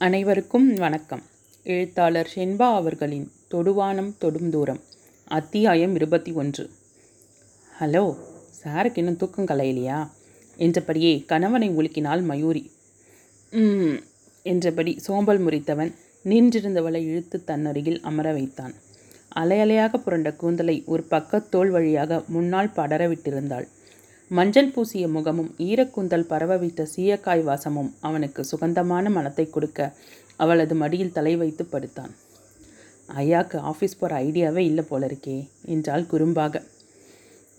அனைவருக்கும் வணக்கம். எழுத்தாளர் ஷென்பா அவர்களின் தொடுவானம் தொடும் தூரம் அத்தியாயம் இருபத்தி ஒன்று. ஹலோ சாருக்கு இன்னும் தூக்கம் கலையிலையா? என்றபடியே கணவனை உலுக்கினாள் மயூரி. என்றபடி சோம்பல் முறித்தவன் நின்றிருந்தவளை இழுத்து தன்னருகில் அமர வைத்தான். அலையலையாக புரண்ட கூந்தலை ஒரு பக்கத் தோல் வழியாக முன்னால் படர விட்டிருந்தாள். மஞ்சள் பூசிய முகமும் ஈரக்கூந்தல் பரவவிட்ட சீயக்காய் வாசமும் அவனுக்கு சுகந்தமான மனத்தை கொடுக்க அவளது மடியில் தலை வைத்து படுத்தான். ஐயாக்கு ஆஃபீஸ் போகிற ஐடியாவே இல்லை போல இருக்கே என்றால் குறும்பாக.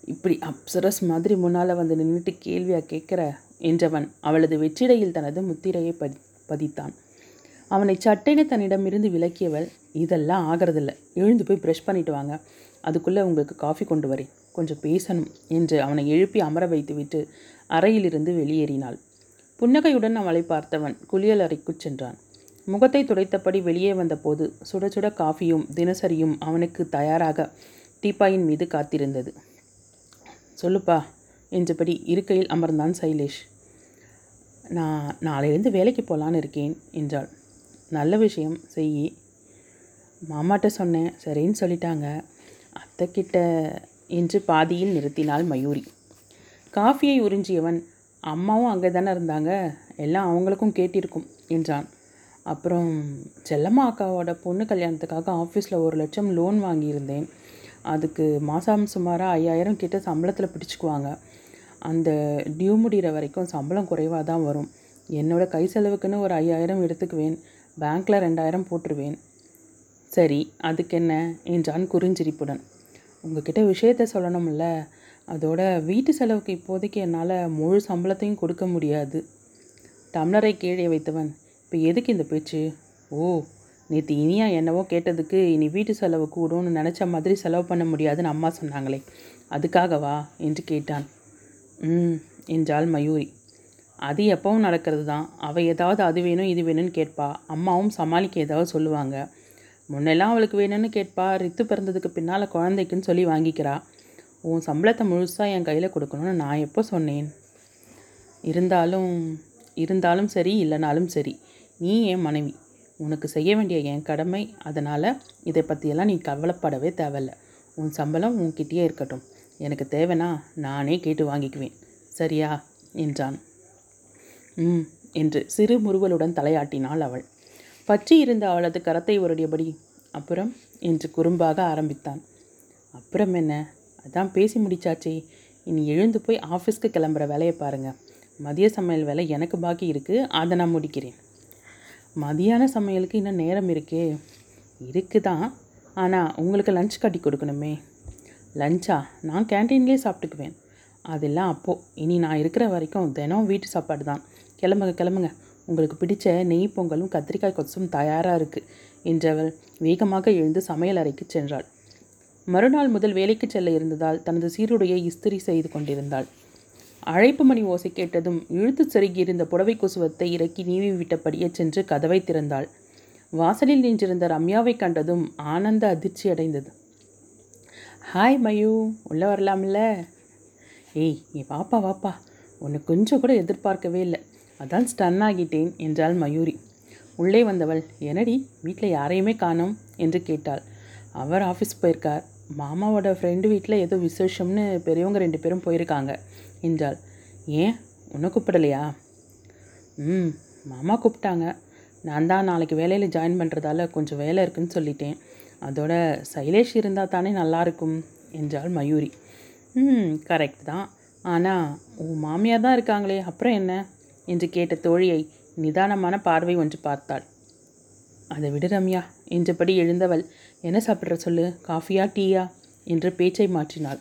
இப்படி அப்சரஸ் மாதிரி முன்னால் வந்து நின்றுட்டு கேள்வியாக கேட்குற என்றவன் அவளது வெற்றிடையில் தனது முத்திரையை பதி பதித்தான். அவனை சட்டென தன்னிடமிருந்து விலக்கியவள் இதெல்லாம் ஆகிறதில்ல. எழுந்து போய் ப்ரெஷ் பண்ணிட்டு வாங்க. அதுக்குள்ளே உங்களுக்கு காஃபி கொண்டு வரேன். கொஞ்சம் பேசணும் என்று அவனை எழுப்பி அமர வைத்துவிட்டு அறையிலிருந்து வெளியேறினாள். புன்னகையுடன் அவளை பார்த்தவன் குளியல் அறைக்குச் சென்றான். முகத்தை துடைத்தபடி வெளியே வந்தபோது சுட சுட காஃபியும் தினசரியும் அவனுக்கு தயாராக டீப்பாயின் மீது காத்திருந்தது. சொல்லுப்பா என்றபடி இருக்கையில் அமர்ந்தான் சைலேஷ். நான் நாளையிலேருந்து வேலைக்கு போகலான்னு இருக்கேன் என்றாள். நல்ல விஷயம் செய் மாமாட்ட சொன்னேன் சரின்னு சொல்லிட்டாங்க. அத்தைக்கிட்ட என்று பாதியில் நிறுத்தினாள் மயூரி. காஃபியை உறிஞ்சியவன் அம்மாவும் அங்கே தானே இருந்தாங்க? எல்லாம் அவங்களுக்கும் கேட்டிருக்கும் என்றான். அப்புறம் செல்லம்மா அக்காவோட பொண்ணு கல்யாணத்துக்காக ஆஃபீஸில் ஒரு லட்சம் லோன் வாங்கியிருந்தேன். அதுக்கு மாதம் சுமாராக ஐயாயிரம் கிட்ட சம்பளத்தில் பிடிச்சிக்குவாங்க. அந்த டியூ முடிகிற வரைக்கும் சம்பளம் குறைவாக தான் வரும். என்னோடய கை செலவுக்குன்னு ஒரு ஐயாயிரம் எடுத்துக்குவேன். பேங்க்கில் ரெண்டாயிரம் போட்டுருவேன். சரி அதுக்கு என்ன என்றான் குறுஞ்சிரிப்புடன். உங்ககிட்ட விஷயத்த சொல்லணும்ல? அதோட வீட்டு செலவுக்கு இப்போதைக்கு என்னால் முழு சம்பளத்தையும் கொடுக்க முடியாது. டம்ளரை கீழே வைத்தவன் இப்போ எதுக்கு இந்த பேச்சு? ஓ நேற்று இனியா என்னவோ கேட்டதுக்கு இனி வீட்டு செலவு கூடும்னு நினச்ச மாதிரி செலவு பண்ண முடியாதுன்னு அம்மா சொன்னாங்களே. அதுக்காகவா? என்று கேட்டான். ம் என்றாள் மயூரி. அது எப்பவும் நடக்கிறது தான் அவள் ஏதாவது அது வேணும் இது வேணும்னு கேட்பா. அம்மாவும் சமாளிக்க ஏதாவது சொல்லுவாங்க. முன்னெல்லாம் அவளுக்கு வேணும்னு கேட்பா ரித்து பிறந்ததுக்கு பின்னால் குழந்தைக்குன்னு சொல்லி வாங்கிக்கிறா. உன் சம்பளத்தை முழுசாக என் கையில் கொடுக்கணும்னு நான் எப்போ சொன்னேன்? இருந்தாலும் இருந்தாலும் சரி இல்லைனாலும் சரி நீ என் மனைவி. உனக்கு செய்ய வேண்டிய என் கடமை அதனால் இதை பற்றியெல்லாம் நீ கவலைப்படவே தேவையில்ல. உன் சம்பளம் உன்கிட்டயே இருக்கட்டும். எனக்கு தேவைன்னா நானே கேட்டு வாங்கிக்குவேன். சரியா? என்றான். ம் என்று சிறு முறுவலுடன் தலையாட்டினாள் அவள். பற்றி இருந்த அவளது கரத்தை உருடியபடி அப்புறம் என்று குறும்பாக ஆரம்பித்தான். அப்புறம் என்ன? அதான் பேசி முடிச்சாச்சே. இனி எழுந்து போய் ஆஃபீஸ்க்கு கிளம்புற வேலையை பாருங்கள் மதிய சமையல் வேலை எனக்கு பாக்கி இருக்குது அதை நான் முடிக்கிறேன். மதியான சமையலுக்கு இன்னும் நேரம் இருக்கே. இருக்குது தான் ஆனால் உங்களுக்கு லஞ்ச் கட்டி கொடுக்கணுமே. லஞ்சா நான் கேன்டீன்லேயே சாப்பிட்டுக்குவேன். அதெல்லாம் அப்போது இனி நான் இருக்கிற வரைக்கும் தினம் வீட்டு சாப்பாடு தான் கிளம்புங்க கிளம்புங்க. உங்களுக்கு பிடிச்ச நெய் பொங்கலும் கத்திரிக்காய் கொத்தும் தயாராக இருக்குது என்றவள் வேகமாக எழுந்து சமையல் அறைக்கு சென்றாள் மறுநாள் முதல் வேலைக்கு செல்ல இருந்ததால் தனது சீருடையை இஸ்திரி செய்து கொண்டிருந்தாள். அழைப்பு மணி ஓசை கேட்டதும் இழுத்து செருகியிருந்த புடவை குசுவத்தை இறக்கி நீவி விட்டபடியே சென்று கதவை திறந்தாள். வாசலில் நின்றிருந்த ரம்யாவை கண்டதும் ஆனந்த அதிர்ச்சி அடைந்தது. ஹாய் மயூ உள்ளே வரலாம்ல? ஏய் நீ வாப்பா வாப்பா. உன்னை கொஞ்சம் கூட எதிர்பார்க்கவே இல்லை. அதான் ஸ்டன் ஆகிட்டேன் என்றாள் மயூரி. உள்ளே வந்தவள் என்னடி வீட்டில் யாரையுமே காணோம்? என்று கேட்டாள். அவர் ஆஃபீஸ் போயிருக்கார். மாமாவோட ஃப்ரெண்டு வீட்டில் ஏதோ விசேஷம்னு பெரியவங்க ரெண்டு பேரும் போயிருக்காங்க என்றாள். ஏன்? உன்னை கூப்பிடலையா? ம் மாமா கூப்பிட்டாங்க. நான் தான் நாளைக்கு வேலையில் ஜாயின் பண்ணுறதால கொஞ்சம் வேலை இருக்குன்னு சொல்லிட்டேன். அதோட சைலேஷ் இருந்தால் தானே நல்லாயிருக்கும் என்றாள் மயூரி. ம் கரெக்ட் தான். ஆனால் உன் மாமியார் தான் இருக்காங்களே அப்புறம் என்ன? என்று கேட்ட தோழியை நிதானமான பார்வை ஒன்று பார்த்தாள். அதை விடு ரம்யா என்றபடி எழுந்தவள் என்ன சாப்பிட்ற சொல்லு காஃபியா டீயா? என்று பேச்சை மாற்றினாள்.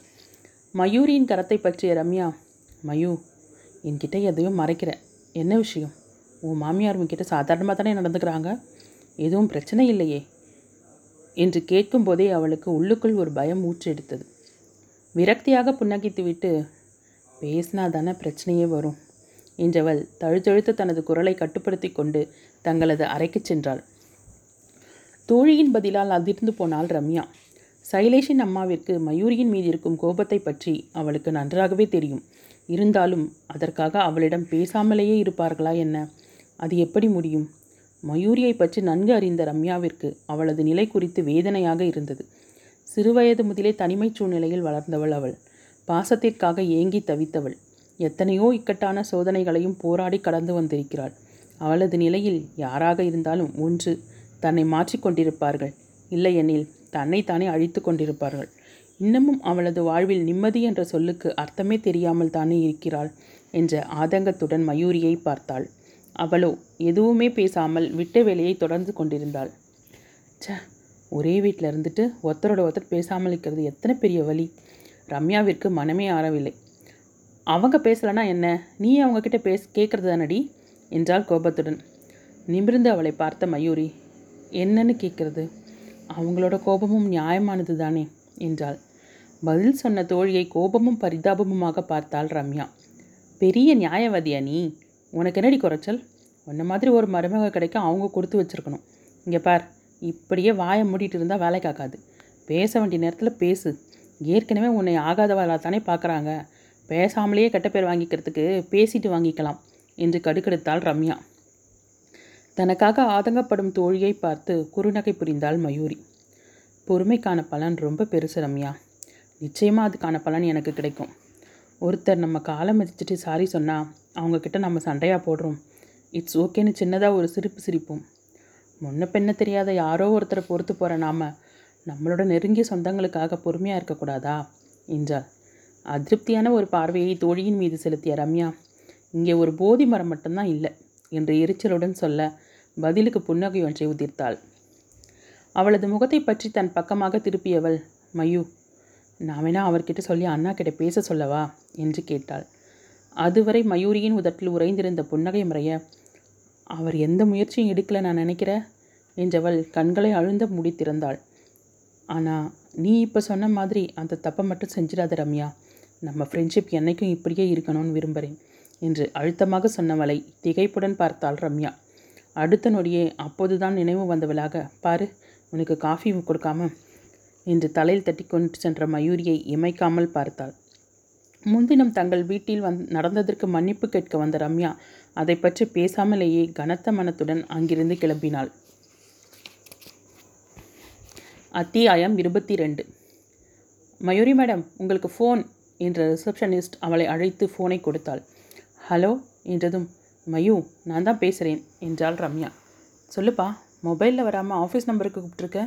மயூரியின் கரத்தை பற்றிய ரம்யா. மயூ என்கிட்ட எதையும் மறைக்கிற. என்ன விஷயம்? உன் மாமியார் உன்கிட்ட சாதாரணமாக தானே நடந்துக்கிறாங்க? எதுவும் பிரச்சனை இல்லையே? என்று கேட்கும்போதே அவளுக்கு உள்ளுக்குள் ஒரு பயம் ஊற்றெடுத்தது. விரக்தியாக புன்னகித்து விட்டு பேசினா தானே பிரச்சனையே வரும். என்றவள் தழுத்தழுத்து தனது குரலை கட்டுப்படுத்தி கொண்டு தங்களது அறைக்கு சென்றாள். தோழியின் பதிலால் அதிர்ந்து போனாள் ரம்யா. சைலேஷின் அம்மாவிற்கு மயூரியின் மீது இருக்கும் கோபத்தை பற்றி அவளுக்கு நன்றாகவே தெரியும். இருந்தாலும் அதற்காக அவளிடம் பேசாமலேயே இருப்பார்களா என்ன? அது எப்படி முடியும்? மயூரியை பற்றி நன்கு அறிந்த ரம்யாவிற்கு அவளது நிலை குறித்து வேதனையாக இருந்தது. சிறுவயது முதலே தனிமைச் சூழ்நிலையில் வளர்ந்தவள் அவள். பாசத்திற்காக ஏங்கி தவித்தவள். எத்தனையோ இக்கட்டான சோதனைகளையும் போராடி கடந்து வந்திருக்கிறாள். அவளது நிலையில் யாராக இருந்தாலும் ஒன்று தன்னை மாற்றிக்கொண்டிருப்பார்கள் இல்லையெனில் தன்னைத்தானே அழித்து கொண்டிருப்பார்கள். இன்னமும் அவளது வாழ்வில் நிம்மதி என்ற சொல்லுக்கு அர்த்தமே தெரியாமல் தானே இருக்கிறாள் என்ற ஆதங்கத்துடன் மயூரியை பார்த்தாள். அவளோ எதுவுமே பேசாமல் விட்ட வேலையை தொடர்ந்து கொண்டிருந்தாள். ச ஒரே வீட்டில் இருந்துட்டு ஒருத்தரோட ஒருத்தர் பேசாமல் இருக்கிறது எத்தனை பெரிய வழி ரம்யாவிற்கு மனமே ஆறவில்லை. அவங்க பேசலைன்னா என்ன? நீ அவங்கக்கிட்ட பேச கேட்குறது தானடி என்றாள் கோபத்துடன். நிமிர்ந்து அவளை பார்த்த மயூரி என்னன்னு கேட்குறது அவங்களோட கோபமும் நியாயமானது தானே என்றாள். பதில் சொன்ன தோழியை கோபமும் பரிதாபமுமாக பார்த்தாள் ரம்யா. பெரிய நியாயவாதியா நீ? உனக்கு என்னடி குறைச்சல்? உன்ன மாதிரி ஒரு மருமக கிடைக்க அவங்க கொடுத்து வச்சிருக்கணும். இங்கே பார் இப்படியே வாயை மூடிட்டு இருந்தால் வேலை காக்காது. பேச வேண்டிய நேரத்தில் பேசு. ஏற்கனவே உன்னை ஆகாதவளாக தானே பார்க்குறாங்க பேசாமலேயே கெட்ட பேர் வாங்கிக்கிறதுக்கு பேசிட்டு வாங்கிக்கலாம் என்று கடுக்கெடுத்தாள் ரம்யா. தனக்காக ஆதங்கப்படும் தோழியை பார்த்து குறுநகை புரிந்தாள் மயூரி. பொறுமைக்கான பலன் ரொம்ப பெருசு ரம்யா. நிச்சயமாக அதுக்கான பலன் எனக்கு கிடைக்கும். ஒருத்தர் நம்ம காலை மிதிச்சிட்டு சாரி சொன்னால் அவங்கக்கிட்ட நம்ம சண்டையாக போடுறோம். இட்ஸ் ஓகேன்னு சின்னதாக ஒரு சிரிப்பு சிரிப்போம். முன்ன பெண்ண தெரியாத யாரோ ஒருத்தரை பொறுத்து போகிற நாம நம்மளோட நெருங்கிய சொந்தங்களுக்காக பொறுமையாக இருக்கக்கூடாதா? என்றாள். அதிருப்தியான ஒரு பார்வையை தோழியின் மீது செலுத்திய ரம்யா இங்கே ஒரு போதி மரம் மட்டும்தான் இல்லை என்று எரிச்சலுடன் சொல்ல பதிலுக்கு புன்னகை ஒன்றை உதிர்த்தாள். அவளது முகத்தை பற்றி தன் பக்கமாக திருப்பியவள் மயு நான் வேணா அவர்கிட்ட சொல்லி அண்ணா கிட்ட பேச சொல்லவா? என்று கேட்டாள். அதுவரை மயூரியின் உதட்டில் உறைந்திருந்த புன்னகை முறைய அவர் எந்த முயற்சியும் எடுக்கல நான் நினைக்கிறேன் என்றவள் கண்களை அழுந்த முடித்திருந்தாள். திறந்தாள் ஆனால் நீ இப்போ சொன்ன மாதிரி அந்த தப்பை மட்டும் செஞ்சிடாத ரம்யா. நம்ம ஃப்ரெண்ட்ஷிப் என்னைக்கும் இப்படியே இருக்கணும்னு விரும்புகிறேன் என்று அழுத்தமாக சொன்னவளை திகைப்புடன் பார்த்தாள் ரம்யா. அடுத்த நொடியே அப்போதுதான் நினைவு வந்தவளாக பாரு உனக்கு காஃபி கொடுக்காம என்று தலையில் தட்டி கொண்டு சென்ற மயூரியை இமைக்காமல் பார்த்தாள். முன்தினம் தங்கள் வீட்டில் வந் நடந்ததற்கு மன்னிப்பு கேட்க வந்த ரம்யா அதை பற்றி பேசாமலேயே கனத்த மனத்துடன் அங்கிருந்து கிளம்பினாள். அத்தியாயம் இருபத்தி ரெண்டு. மயூரி மேடம் உங்களுக்கு ஃபோன் என்ற ரிசப்ஷனிஸ்ட் அவளை அழைத்து ஃபோனை கொடுத்தாள். ஹலோ என்றதும் மயூ நான் தான் பேசுகிறேன் என்றாள் ரம்யா. சொல்லுப்பா மொபைலில் வராமல் ஆஃபீஸ் நம்பருக்கு கூப்பிட்ருக்க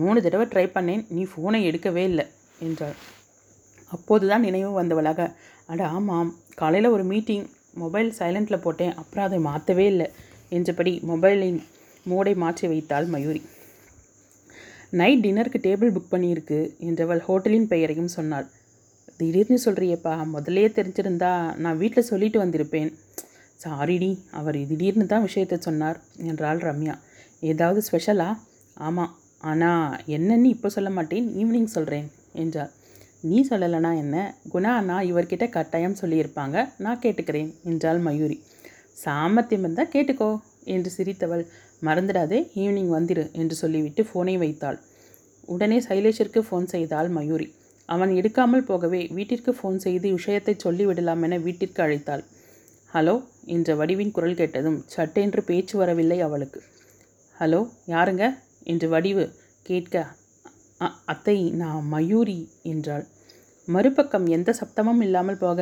மூணு தடவை ட்ரை பண்ணேன் நீ ஃபோனை எடுக்கவே இல்லை என்றாள். அப்போது தான் நினைவு வந்தவளாக அட ஆமாம் காலையில் ஒரு மீட்டிங் மொபைல் சைலண்டில் போட்டேன் அப்புறம் அதை மாற்றவே இல்லை என்றபடி மொபைலின் மோடை மாற்றி வைத்தாள் மயூரி. நைட் டின்னருக்கு டேபிள் புக் பண்ணியிருக்கு என்றவள் ஹோட்டலின் பெயரையும் சொன்னாள். திடீர்னு சொல்கிறியப்பா முதல்லையே தெரிஞ்சிருந்தா நான் வீட்டில் சொல்லிட்டு வந்திருப்பேன். சாரிடி அவர் திடீர்னு தான் விஷயத்தை சொன்னார் என்றாள் ரம்யா. ஏதாவது ஸ்பெஷலா? ஆமாம் ஆனால் என்னன்னு இப்போ சொல்ல மாட்டேன் ஈவினிங் சொல்கிறேன் என்றார் நீ சொல்லலைனா என்ன? குணா அண்ணா இவர்கிட்ட கட்டாயம் சொல்லியிருப்பாங்க நான் கேட்டுக்கிறேன் என்றாள் மயூரி. சாமர்த்தியம் இருந்தால் கேட்டுக்கோ என்று சிரித்தவள். மறந்துடாதே ஈவினிங் வந்துடு என்று சொல்லிவிட்டு ஃபோனை வைத்தாள். உடனே சைலேஷிற்கு ஃபோன் செய்தாள் மயூரி. அவன் எடுக்காமல் போகவே வீட்டிற்கு ஃபோன் செய்து விஷயத்தை சொல்லிவிடலாம் என வீட்டிற்கு அழைத்தாள். ஹலோ என்ற வடிவின் குரல் கேட்டதும் சட்டென்று பேச்சு வரவில்லை அவளுக்கு. ஹலோ யாருங்க? என்று வடிவு கேட்க "அ- அத்தை நான் மயூரி என்றாள். மறுபக்கம் எந்த சப்தமும் இல்லாமல் போக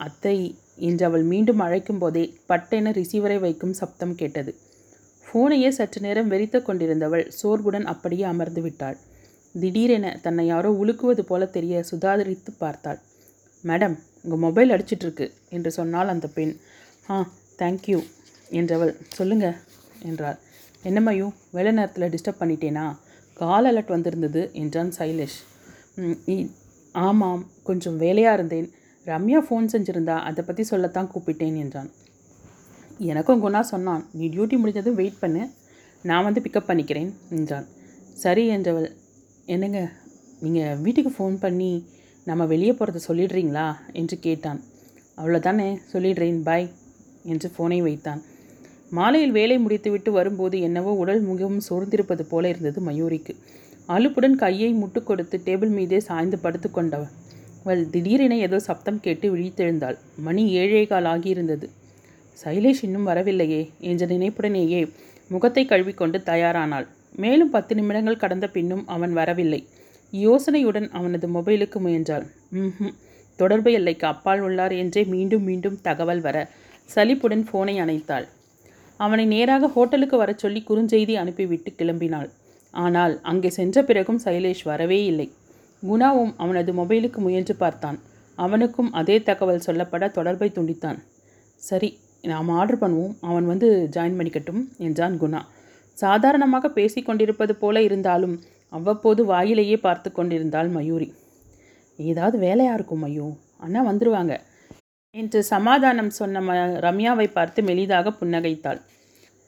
அத்தை என்று அவள் மீண்டும் அழைக்கும் போதே பட்டென ரிசீவரை வைக்கும் சப்தம் கேட்டது. ஃபோனையே சற்று நேரம் வெறித்து கொண்டிருந்தவள் சோர்வுடன் அப்படியே அமர்ந்து விட்டாள். திடீரென தன்னை யாரோ உலுக்குவது போல தெரிய சுதாரித்து பார்த்தாள். மேடம் உங்கள் மொபைல் அடிச்சிட்ருக்கு என்று சொன்னால் அந்த பெண். ஆ தேங்க்யூ என்றவள். சொல்லுங்க என்றாள். என்ன வேலை நேரத்தில் டிஸ்டர்ப் பண்ணிட்டேனா? கால் அலர்ட் வந்திருந்தது என்றான் சைலேஷ். ஆமாம் கொஞ்சம் வேலையாக இருந்தேன். ரம்யா ஃபோன் செஞ்சுருந்தா அதை பற்றி சொல்லத்தான் கூப்பிட்டேன் என்றான். எனக்கும் குணா சொன்னான் நீ டியூட்டி முடிஞ்சதும் வெயிட் பண்ணு. நான் வந்து பிக்கப் பண்ணிக்கிறேன் என்றான். சரி என்றவள். என்னங்க நீங்கள் வீட்டுக்கு ஃபோன் பண்ணி நம்ம வெளியே போகிறத சொல்லிடுறீங்களா? என்று கேட்டான். அவ்வளோதானே சொல்லிடுறேன் பாய் என்று ஃபோனை வைத்தான். மாலையில் வேலை முடித்துவிட்டு வரும்போது என்னவோ உடல் மிகவும் சோர்ந்திருப்பது போல இருந்தது மயூரிக்கு. அலுப்புடன் கையை முட்டு கொடுத்து டேபிள் மீதே சாய்ந்து படுத்து கொண்டவள். அவள் திடீரென ஏதோ சப்தம் கேட்டு விழித்தெழுந்தாள். மணி ஏழே கால் ஆகியிருந்தது. சைலேஷ் இன்னும் வரவில்லையே என்ற நினைப்புடனேயே முகத்தை கழுவிக்கொண்டு தயாரானாள். மேலும் பத்து நிமிடங்கள் கடந்த பின்னும் அவன் வரவில்லை. யோசனையுடன் அவனது மொபைலுக்கு முயன்றாள். ம்ஹும். தொடர்பு எல்லைக்கு அப்பால் உள்ளார் என்றே மீண்டும் மீண்டும் தகவல் வர சலிப்புடன் ஃபோனை அணைத்தாள். அவனை நேராக ஹோட்டலுக்கு வரச் சொல்லி குறுஞ்செய்தி அனுப்பிவிட்டு கிளம்பினாள். ஆனால் அங்கே சென்ற பிறகும் சைலேஷ் வரவே இல்லை. குணாவும் அவனது மொபைலுக்கு முயன்று பார்த்தான். அவனுக்கும் அதே தகவல் சொல்லப்பட தொடர்பை துண்டித்தான். சரி நாம் ஆர்டர் பண்ணுவோம். அவன் வந்து ஜாயின் பண்ணிக்கட்டும் என்றான் குணா. சாதாரணமாக பேசிக்கொண்டிருப்பது போல இருந்தாலும் அவ்வப்போது வாயிலேயே பார்த்து கொண்டிருந்தாள் மயூரி. ஏதாவது வேலையாக இருக்கும் ஐயோ? அண்ணா வந்துருவாங்க. என்று சமாதானம் சொன்ன ம ரம்யாவை பார்த்து மெலிதாக புன்னகைத்தாள்.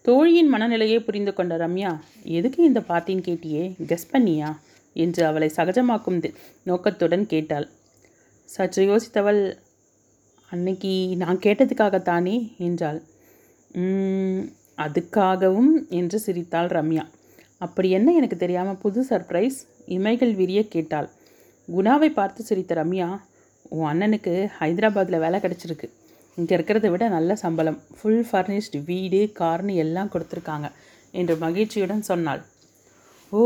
தோழியின் மனநிலையை புரிந்து கொண்ட ரம்யா எதுக்கு இந்த பார்ட்டின்னு கேட்டியே? கெஸ் பண்ணியா? என்று அவளை சகஜமாக்கும் நோக்கத்துடன் கேட்டாள். சற்று யோசித்தவள் அன்னைக்கு நான் கேட்டதுக்காகத்தானே? என்றாள். அதுக்காகவும் என்று சிரித்தாள் ரம்யா. அப்படி என்ன எனக்கு தெரியாமல் புது சர்ப்ரைஸ்? இமைகள் விரிய கேட்டாள். குணாவை பார்த்து சிரித்த ரம்யா உன் அண்ணனுக்கு ஹைதராபாத்தில் வேலை கிடச்சிருக்கு. இங்கே இருக்கிறத விட நல்ல சம்பளம். ஃபுல் ஃபர்னிஷ்டு வீடு கார்னு எல்லாம் கொடுத்துருக்காங்க என்று மகிழ்ச்சியுடன் சொன்னாள். ஓ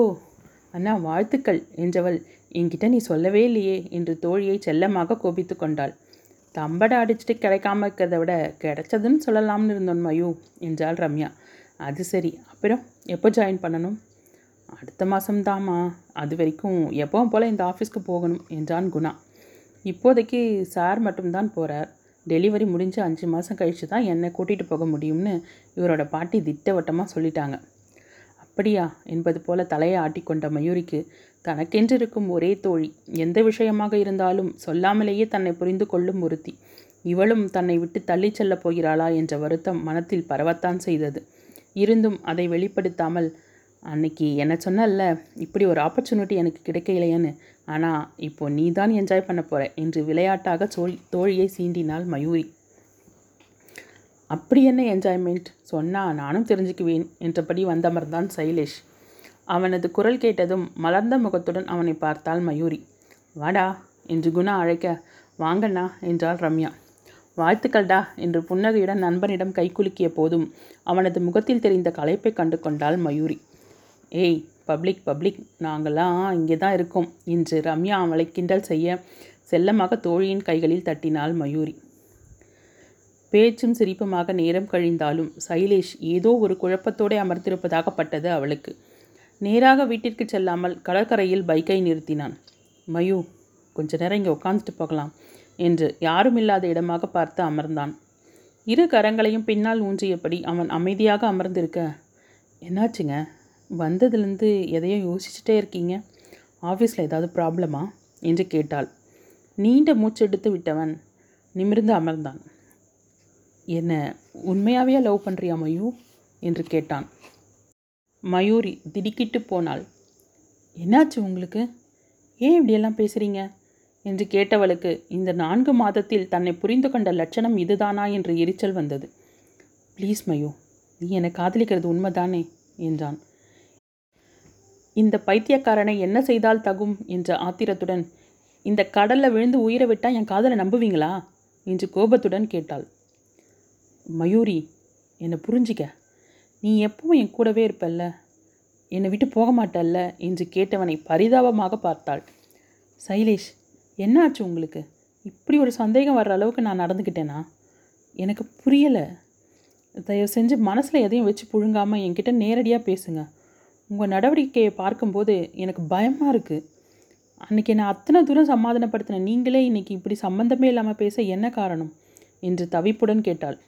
அண்ணா வாழ்த்துக்கள் என்றவள். என்கிட்ட நீ சொல்லவே இல்லையே என்று தோழியை செல்லமாக கோபித்து கொண்டாள். தம்பட அடிச்சுட்டு கிடைக்காம இருக்கிறத விட கிடைச்சதுன்னு சொல்லலாம்னு இருந்தோம் மயூ என்றாள் ரம்யா. அது சரி. அப்புறம் எப்போ ஜாயின் பண்ணணும்? அடுத்த மாதம்தாம்மா அது வரைக்கும் எப்பவும் போல் இந்த ஆஃபீஸ்க்கு போகணும் என்றான் குணா. இப்போதைக்கு சார் மட்டும்தான் போகிறார் டெலிவரி முடிஞ்சு அஞ்சு மாதம் கழித்து தான் என்னை கூட்டிகிட்டு போக முடியும்னு இவரோட பாட்டி திட்டவட்டமாக சொல்லிட்டாங்க. அப்படியா? என்பது போல தலையை ஆட்டிக்கொண்ட மயூரிக்கு தனக்கென்றிருக்கும் ஒரே தோழி. எந்த விஷயமாக இருந்தாலும் சொல்லாமலேயே தன்னை புரிந்து கொள்ளும் ஒருத்தி. இவளும் தன்னை விட்டு தள்ளிச் செல்லப் போகிறாளா என்ற வருத்தம் மனத்தில் பரவத்தான் செய்தது. இருந்தும் அதை வெளிப்படுத்தாமல் அன்னைக்கு என்ன சொன்னல்ல? இப்படி ஒரு ஆப்பர்ச்சுனிட்டி எனக்கு கிடைக்கலையேன்னு ஆனால் இப்போ நீ தான் என்ஜாய் பண்ண போற என்று விளையாட்டாக சோழி தோழியை சீண்டினாள் மயூரி. அப்படி என்ன என்ஜாய்மெண்ட் சொன்னால் நானும் தெரிஞ்சுக்குவேன் என்றபடி வந்தமர்ந்தான் சைலேஷ். அவனது குரல் கேட்டதும் மலர்ந்த முகத்துடன் அவனை பார்த்தாள் மயூரி. வாடா என்று குணா அழைக்க வாங்கண்ணா என்றாள் ரம்யா. வாழ்த்துக்கள்டா என்று புன்னகையுடன் நண்பனிடம் கைக்குலுக்கிய போதும் அவனது முகத்தில் தெரிந்த களைப்பை கண்டு கொண்டாள் மயூரி. ஏய் பப்ளிக் பப்ளிக் நாங்களாம் இங்கே தான் இருக்கோம் என்று ரம்யா அவளை கிண்டல் செய்ய செல்லமாக தோழியின் கைகளில் தட்டினாள் மயூரி. பேச்சும் சிரிப்புமாக நேரம் கழிந்தாலும் சைலேஷ் ஏதோ ஒரு குழப்பத்தோடு அமர்ந்திருப்பதாகப்பட்டது அவளுக்கு. நேராக வீட்டிற்கு செல்லாமல் கடற்கரையில் பைக்கை நிறுத்தினான். மயூ கொஞ்ச நேரம் இங்கே உட்காந்துட்டு போகலாம் என்று யாருமில்லாத இடமாக பார்த்து அமர்ந்தான். இரு கரங்களையும் பின்னால் ஊன்றியபடி அவன் அமைதியாக அமர்ந்திருக்க என்னாச்சுங்க? வந்ததுலேருந்து எதையோ யோசிச்சுட்டே இருக்கீங்க? ஆஃபீஸில் ஏதாவது ப்ராப்ளமா? என்று கேட்டாள். நீண்ட மூச்செடுத்து விட்டவன் நிமிர்ந்து அமர்ந்தான். என்ன உண்மையாகவே லவ் பண்ணுறியா மயூ? என்று கேட்டான். மயூரி திடுக்கிட்டு போனாள். என்னாச்சு உங்களுக்கு? ஏன் இப்படியெல்லாம் பேசுகிறீங்க என்று கேட்டவளுக்கு இந்த நான்கு மாதத்தில் தன்னை புரிந்து கொண்ட லட்சணம் இதுதானா என்று எரிச்சல் வந்தது. ப்ளீஸ் மயூ நீ என்னை காதலிக்கிறது உண்மைதானே? என்றான். இந்த பைத்தியக்காரனை என்ன செய்தால் தகும்? என்ற ஆத்திரத்துடன் இந்த கடலில் விழுந்து உயிரை விட்டால் என் காதலை நம்புவீங்களா? என்று கோபத்துடன் கேட்டாள். மயூரி என்னை புரிஞ்சிக்க. நீ எப்பவும் என் கூடவே இருப்பல்ல? என்னை விட்டு போக மாட்டல்ல என்று கேட்டவனை பரிதாபமாக பார்த்தாள். சைலேஷ் என்ன ஆச்சு உங்களுக்கு? இப்படி ஒரு சந்தேகம் வர்ற அளவுக்கு நான் நடந்துக்கிட்டேனா? எனக்கு புரியலை. தயவு செஞ்சு மனசில் எதையும் வச்சு புழுங்காமல் என்கிட்ட நேரடியாக பேசுங்க. உங்கள் நடவடிக்கையை பார்க்கும்போது எனக்கு பயமாக இருக்குது அன்றைக்கி என்னை அத்தனை தூரம் சமாதானப்படுத்தின நீங்களே இன்றைக்கி இப்படி சம்மந்தமே இல்லாமல் பேச என்ன காரணம்? என்று தவிப்புடன் கேட்டாள்.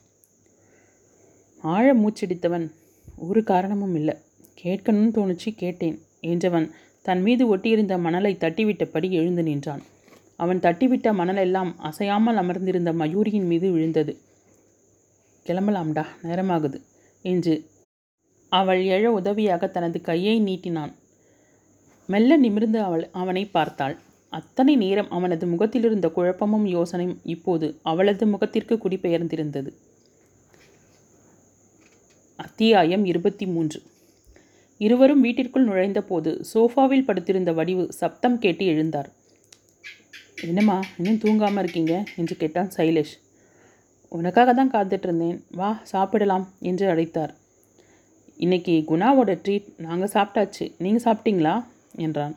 ஆழ மூச்சடித்தவன் ஒரு காரணமும் இல்லை. கேட்கணும்னு தோணுச்சு கேட்டேன் என்றவன் தன் மீது ஒட்டியிருந்த மணலை தட்டிவிட்டபடி எழுந்து நின்றான். அவன் தட்டிவிட்ட மணலெல்லாம் அசையாமல் அமர்ந்திருந்த மயூரியின் மீது விழுந்தது. கிளம்பலாம்டா நேரமாகுது என்று அவள் எழ உதவியாக தனது கையை நீட்டினான். மெல்ல நிமிர்ந்து அவள் அவனை பார்த்தாள். அத்தனை நேரம் அவனது முகத்திலிருந்த குழப்பமும் யோசனையும் இப்போது அவளது முகத்திற்கு குடிபெயர்ந்திருந்தது. அத்தியாயம் இருபத்தி மூன்று. இருவரும் வீட்டிற்குள் நுழைந்தபோது சோஃபாவில் படுத்திருந்த வடிவு சப்தம் கேட்டு எழுந்தார். என்னம்மா இன்னும் தூங்காமல் இருக்கீங்க? என்று கேட்டான் சைலேஷ். உனக்காக தான் காத்துட்ருந்தேன் வா சாப்பிடலாம் என்று அழைத்தார். இன்னைக்கு குணாவோட ட்ரீட் நாங்கள் சாப்பிட்டாச்சு. நீங்கள் சாப்பிட்டீங்களா? என்றான்.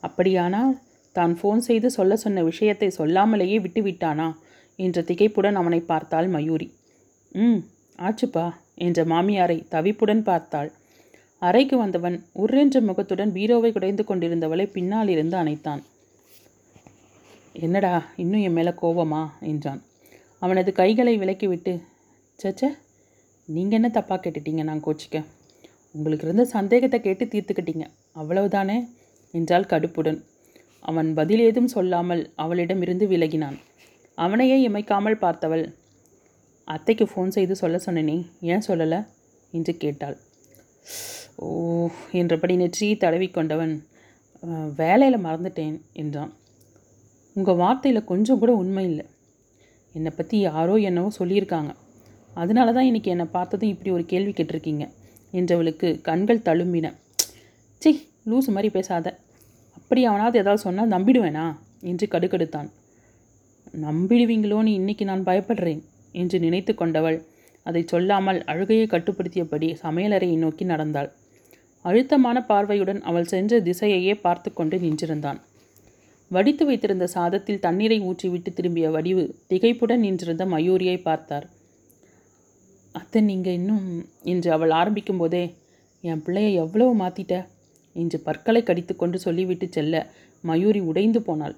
அப்படியானால் தான் ஃபோன் செய்து சொல்ல சொன்ன விஷயத்தை சொல்லாமலேயே விட்டு விட்டானா என்ற திகைப்புடன் அவனை பார்த்தாள் மயூரி. ம் ஆச்சுப்பா. என்ற மாமியாரை தவிப்புடன் பார்த்தாள். அறைக்கு வந்தவன் உர்ரென்ற முகத்துடன் பீரோவை குடைந்து கொண்டிருந்தவளை பின்னால் இருந்து அணைத்தான். என்னடா இன்னும் என் மேலே கோவமா? என்றான். அவனது கைகளை விலக்கிவிட்டு சச்ச நீங்கள் என்ன தப்பாக கேட்டுட்டீங்க? நான் கோச்சிக்க. உங்களுக்கு இருந்த சந்தேகத்தை கேட்டு தீர்த்துக்கிட்டீங்க. அவ்வளவுதானே? என்றால் கடுப்புடன். அவன் பதில் ஏதும் சொல்லாமல் அவளிடமிருந்து விலகினான். அவனையே இமைக்காமல் பார்த்தவள் அத்தைக்கு ஃபோன் செய்து சொல்ல சொன்னனே ஏன் சொல்லலை? என்று கேட்டாள். ஓ என்றபடி நெற்றியை தடவிக்கொண்டவன் வேலையில் மறந்துட்டேன் என்றான். உங்கள் வார்த்தையில் கொஞ்சம் கூட உண்மை இல்லை. என்னை பற்றி யாரோ என்னவோ சொல்லியிருக்காங்க. அதனால தான் இன்றைக்கி என்னை பார்த்ததும் இப்படி ஒரு கேள்வி கேட்டிருக்கீங்க என்றவளுக்கு கண்கள் தழும்பின. சி லூஸ் மாதிரி பேசாத. அப்படி அவனாவது ஏதாவது சொன்னால் நம்பிடுவேனா? என்று கடுக்கெடுத்தான். நம்பிடுவீங்களோன்னு இன்னைக்கு நான் பயப்படுறேன். என்று நினைத்து கொண்டவள். அதை சொல்லாமல் அழுகையை கட்டுப்படுத்தியபடி சமையலறையை நோக்கி நடந்தாள். அழுத்தமான பார்வையுடன் அவள் சென்ற திசையையே பார்த்து கொண்டு நின்றிருந்தான். வடித்து வைத்திருந்த சாதத்தில் தண்ணீரை ஊற்றிவிட்டு திரும்பிய வடிவு திகைப்புடன் நின்றிருந்த மயூரியை பார்த்தார். அத்தை நீங்கள் இன்னும் என்று அவள் ஆரம்பிக்கும் போதே என் பிள்ளையை எவ்வளவு மாற்றிட்ட என்று பற்களை கடித்துக்கொண்டு சொல்லிவிட்டு செல்ல மயூரி உடைந்து போனாள்.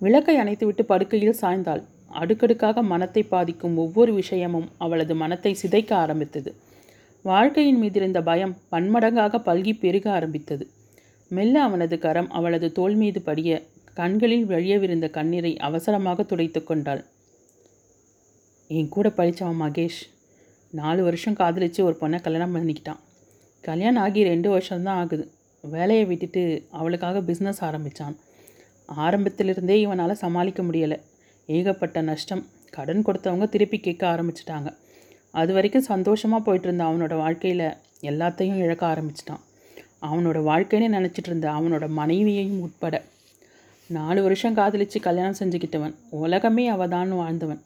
விளக்கை அணைத்துவிட்டு படுக்கையில் சாய்ந்தாள். அடுக்கடுக்காக மனத்தை பாதிக்கும் ஒவ்வொரு விஷயமும் அவளது மனத்தை சிதைக்க ஆரம்பித்தது. வாழ்க்கையின் மீதிருந்த பயம் பன்மடங்காக பல்கி பெருக ஆரம்பித்தது. மெல்ல அவனது கரம் அவளது தோள் மீது படிய கண்களில் வழியவிருந்த கண்ணீரை அவசரமாக துடைத்து கொண்டாள். என் கூட படித்தவன் மகேஷ். நாலு வருஷம் காதலிச்சு ஒரு பொண்ணை கல்யாணம் பண்ணிக்கிட்டான். கல்யாணம் ஆகி ரெண்டு வருஷம்தான் ஆகுது. வேலையை விட்டுட்டு அவளுக்காக பிஸ்னஸ் ஆரம்பித்தான் ஆரம்பத்திலிருந்தே இவனால் சமாளிக்க முடியலை. ஏகப்பட்ட நஷ்டம். கடன் கொடுத்தவங்க திருப்பி கேட்க ஆரம்பிச்சிட்டாங்க. அது வரைக்கும் சந்தோஷமாக போயிட்டு இருந்த அவனோட வாழ்க்கையில் எல்லாத்தையும் இழக்க ஆரம்பிச்சிட்டான். அவனோட வாழ்க்கைன்னு நினச்சிட்டு இருந்த அவனோட மனைவியையும் உட்பட. நாலு வருஷம் காதலித்து கல்யாணம் செஞ்சுக்கிட்டவன். உலகமே அவதான்னு வாழ்ந்தவன்.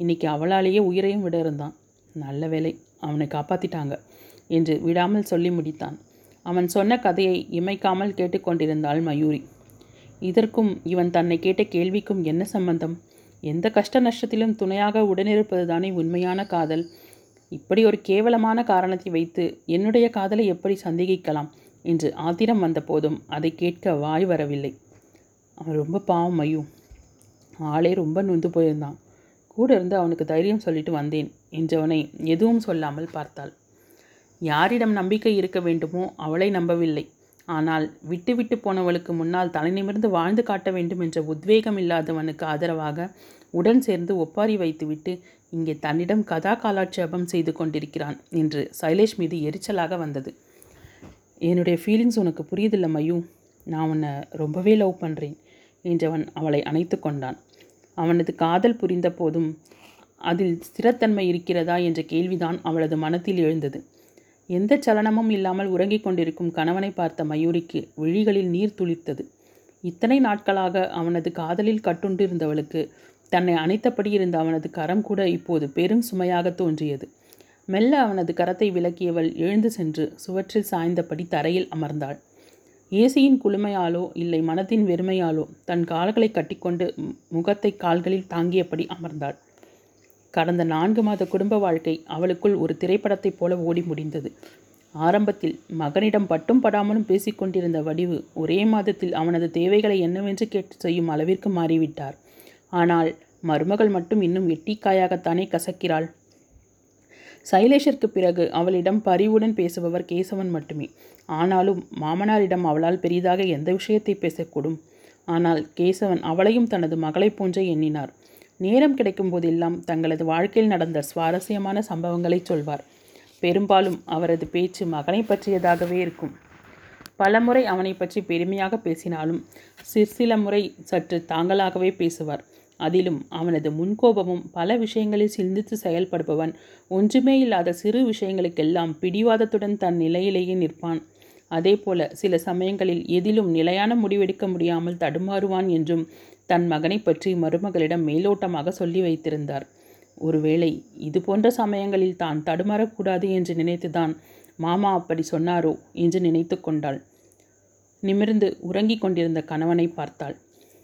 இன்றைக்கி அவளாலேயே உயிரையும் விட இருந்தான். நல்ல வேலை அவனை காப்பாற்றிட்டாங்க என்று விடாமல் சொல்லி முடித்தான். அவன் சொன்ன கதையை இமைக்காமல் கேட்டுக்கொண்டிருந்தாள் மயூரி. இதற்கும் இவன் தன்னை கேட்ட கேள்விக்கும் என்ன சம்பந்தம்? எந்த கஷ்ட நஷ்டத்திலும் துணையாக உடனிருப்பது தானே உண்மையான காதல்? இப்படி ஒரு கேவலமான காரணத்தை வைத்து என்னுடைய காதலை எப்படி சந்தேகிக்கலாம்? என்று ஆத்திரம் வந்த போதும் அதை கேட்க வாய் வரவில்லை. அவன் ரொம்ப பாவம் ஐயோ. ஆளே ரொம்ப நொந்து போயிருந்தான். கூட இருந்து அவனுக்கு தைரியம் சொல்லிட்டு வந்தேன் என்றவனை எதுவும் சொல்லாமல் பார்த்தாள். யாரிடம் நம்பிக்கை இருக்க வேண்டுமோ அவளை நம்பவில்லை. ஆனால் விட்டுவிட்டு போனவளுக்கு முன்னால் தலைநிமிர்ந்து வாழ்ந்து காட்ட வேண்டும் என்ற உத்வேகம் இல்லாதவனுக்கு ஆதரவாக உடன் சேர்ந்து ஒப்பாரி வைத்துவிட்டு இங்கே தன்னிடம் கதா காலாட்சேபம் செய்து கொண்டிருக்கிறான் என்று சைலேஷ் மீது எரிச்சலாக வந்தது. என்னுடைய ஃபீலிங்ஸ் உனக்கு புரியுதில்ல மயூ. நான் உன்னை ரொம்பவே லவ் பண்ணுறேன் என்றவன் அவளை அணைத்து கொண்டான். அவனது காதல் புரிந்த போதும் அதில் ஸ்திரத்தன்மை இருக்கிறதா என்ற கேள்விதான் அவளது மனத்தில் எழுந்தது. எந்த சலனமும் இல்லாமல் உறங்கிக் கொண்டிருக்கும் கணவனை பார்த்த மயூரிக்கு விழிகளில் நீர் துளிர்த்தது. இத்தனை நாட்களாக அவனது காதலில் கட்டுண்டிருந்தவளுக்கு தன்னை அணைத்தபடி இருந்த அவனது கரம் கூட இப்போது பெரும் சுமையாக தோன்றியது. மெல்ல அவனது கரத்தை விலக்கியவள் எழுந்து சென்று சுவற்றில் சாய்ந்தபடி தரையில் அமர்ந்தாள். ஏசியின் குளுமையாலோ இல்லை மனத்தின் வெறுமையாலோ தன் கால்களை கட்டிக்கொண்டு முகத்தை கால்களில் தாங்கியபடி அமர்ந்தாள். கடந்த நான்கு மாத குடும்ப வாழ்க்கை அவளுக்குள் ஒரு திரைப்படத்தைப் போல ஓடி முடிந்தது. ஆரம்பத்தில் மகனிடம் பட்டும் படாமலும் பேசிக்கொண்டிருந்த வடிவு ஒரே மாதத்தில் அவனது தேவைகளை என்னவென்று கேட்டு செய்யும் அளவிற்கு மாறிவிட்டார். ஆனால் மருமகள் மட்டும் இன்னும் எட்டிக்காயாகத்தானே கசக்கிறாள். சைலேஷிற்கு பிறகு அவளிடம் பரிவுடன் பேசுபவர் கேசவன் மட்டுமே. ஆனாலும் மாமனாரிடம் அவளால் பெரிதாக எந்த விஷயத்தை பேசக்கூடும். ஆனால் கேசவன் அவளையும் தனது மகளைப் போன்றே எண்ணினார். நேரம் கிடைக்கும் போதெல்லாம் தங்களது வாழ்க்கையில் நடந்த சுவாரஸ்யமான சம்பவங்களை சொல்வார். பெரும்பாலும் அவரது பேச்சு மகனை பற்றியதாகவே இருக்கும். பலமுறை அவனை பற்றி பெருமையாக பேசினாலும் சிற்சில முறை சற்று தாங்களாகவே பேசுவார். அதிலும் அவனது முன்கோபமும் பல விஷயங்களில் சிந்தித்து செயல்படுபவன் ஒன்றுமே இல்லாத சிறு விஷயங்களுக்கெல்லாம் பிடிவாதத்துடன் தன் நிலையிலேயே நிற்பான். அதேபோல சில சமயங்களில் எதிலும் நிலையான முடிவெடுக்க முடியாமல் தடுமாறுவான் என்றும் தன் மகனை பற்றி மருமகளிடம் மேலோட்டமாக சொல்லி வைத்திருந்தார். ஒருவேளை இது போன்ற சமயங்களில் தான் தடுமாறக்கூடாது என்று நினைத்துதான் மாமா அப்படி சொன்னாரோ என்று நினைத்து கொண்டாள். நிமிர்ந்து உறங்கிக் கொண்டிருந்த கணவனை பார்த்தாள்.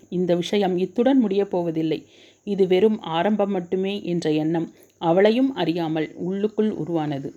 இந்த விஷயம் இத்துடன் முடியப் போவதில்லை. இது வெறும் ஆரம்பம் மட்டுமே என்ற எண்ணம் அவளையும் அறியாமல் உள்ளுக்குள் உருவானது.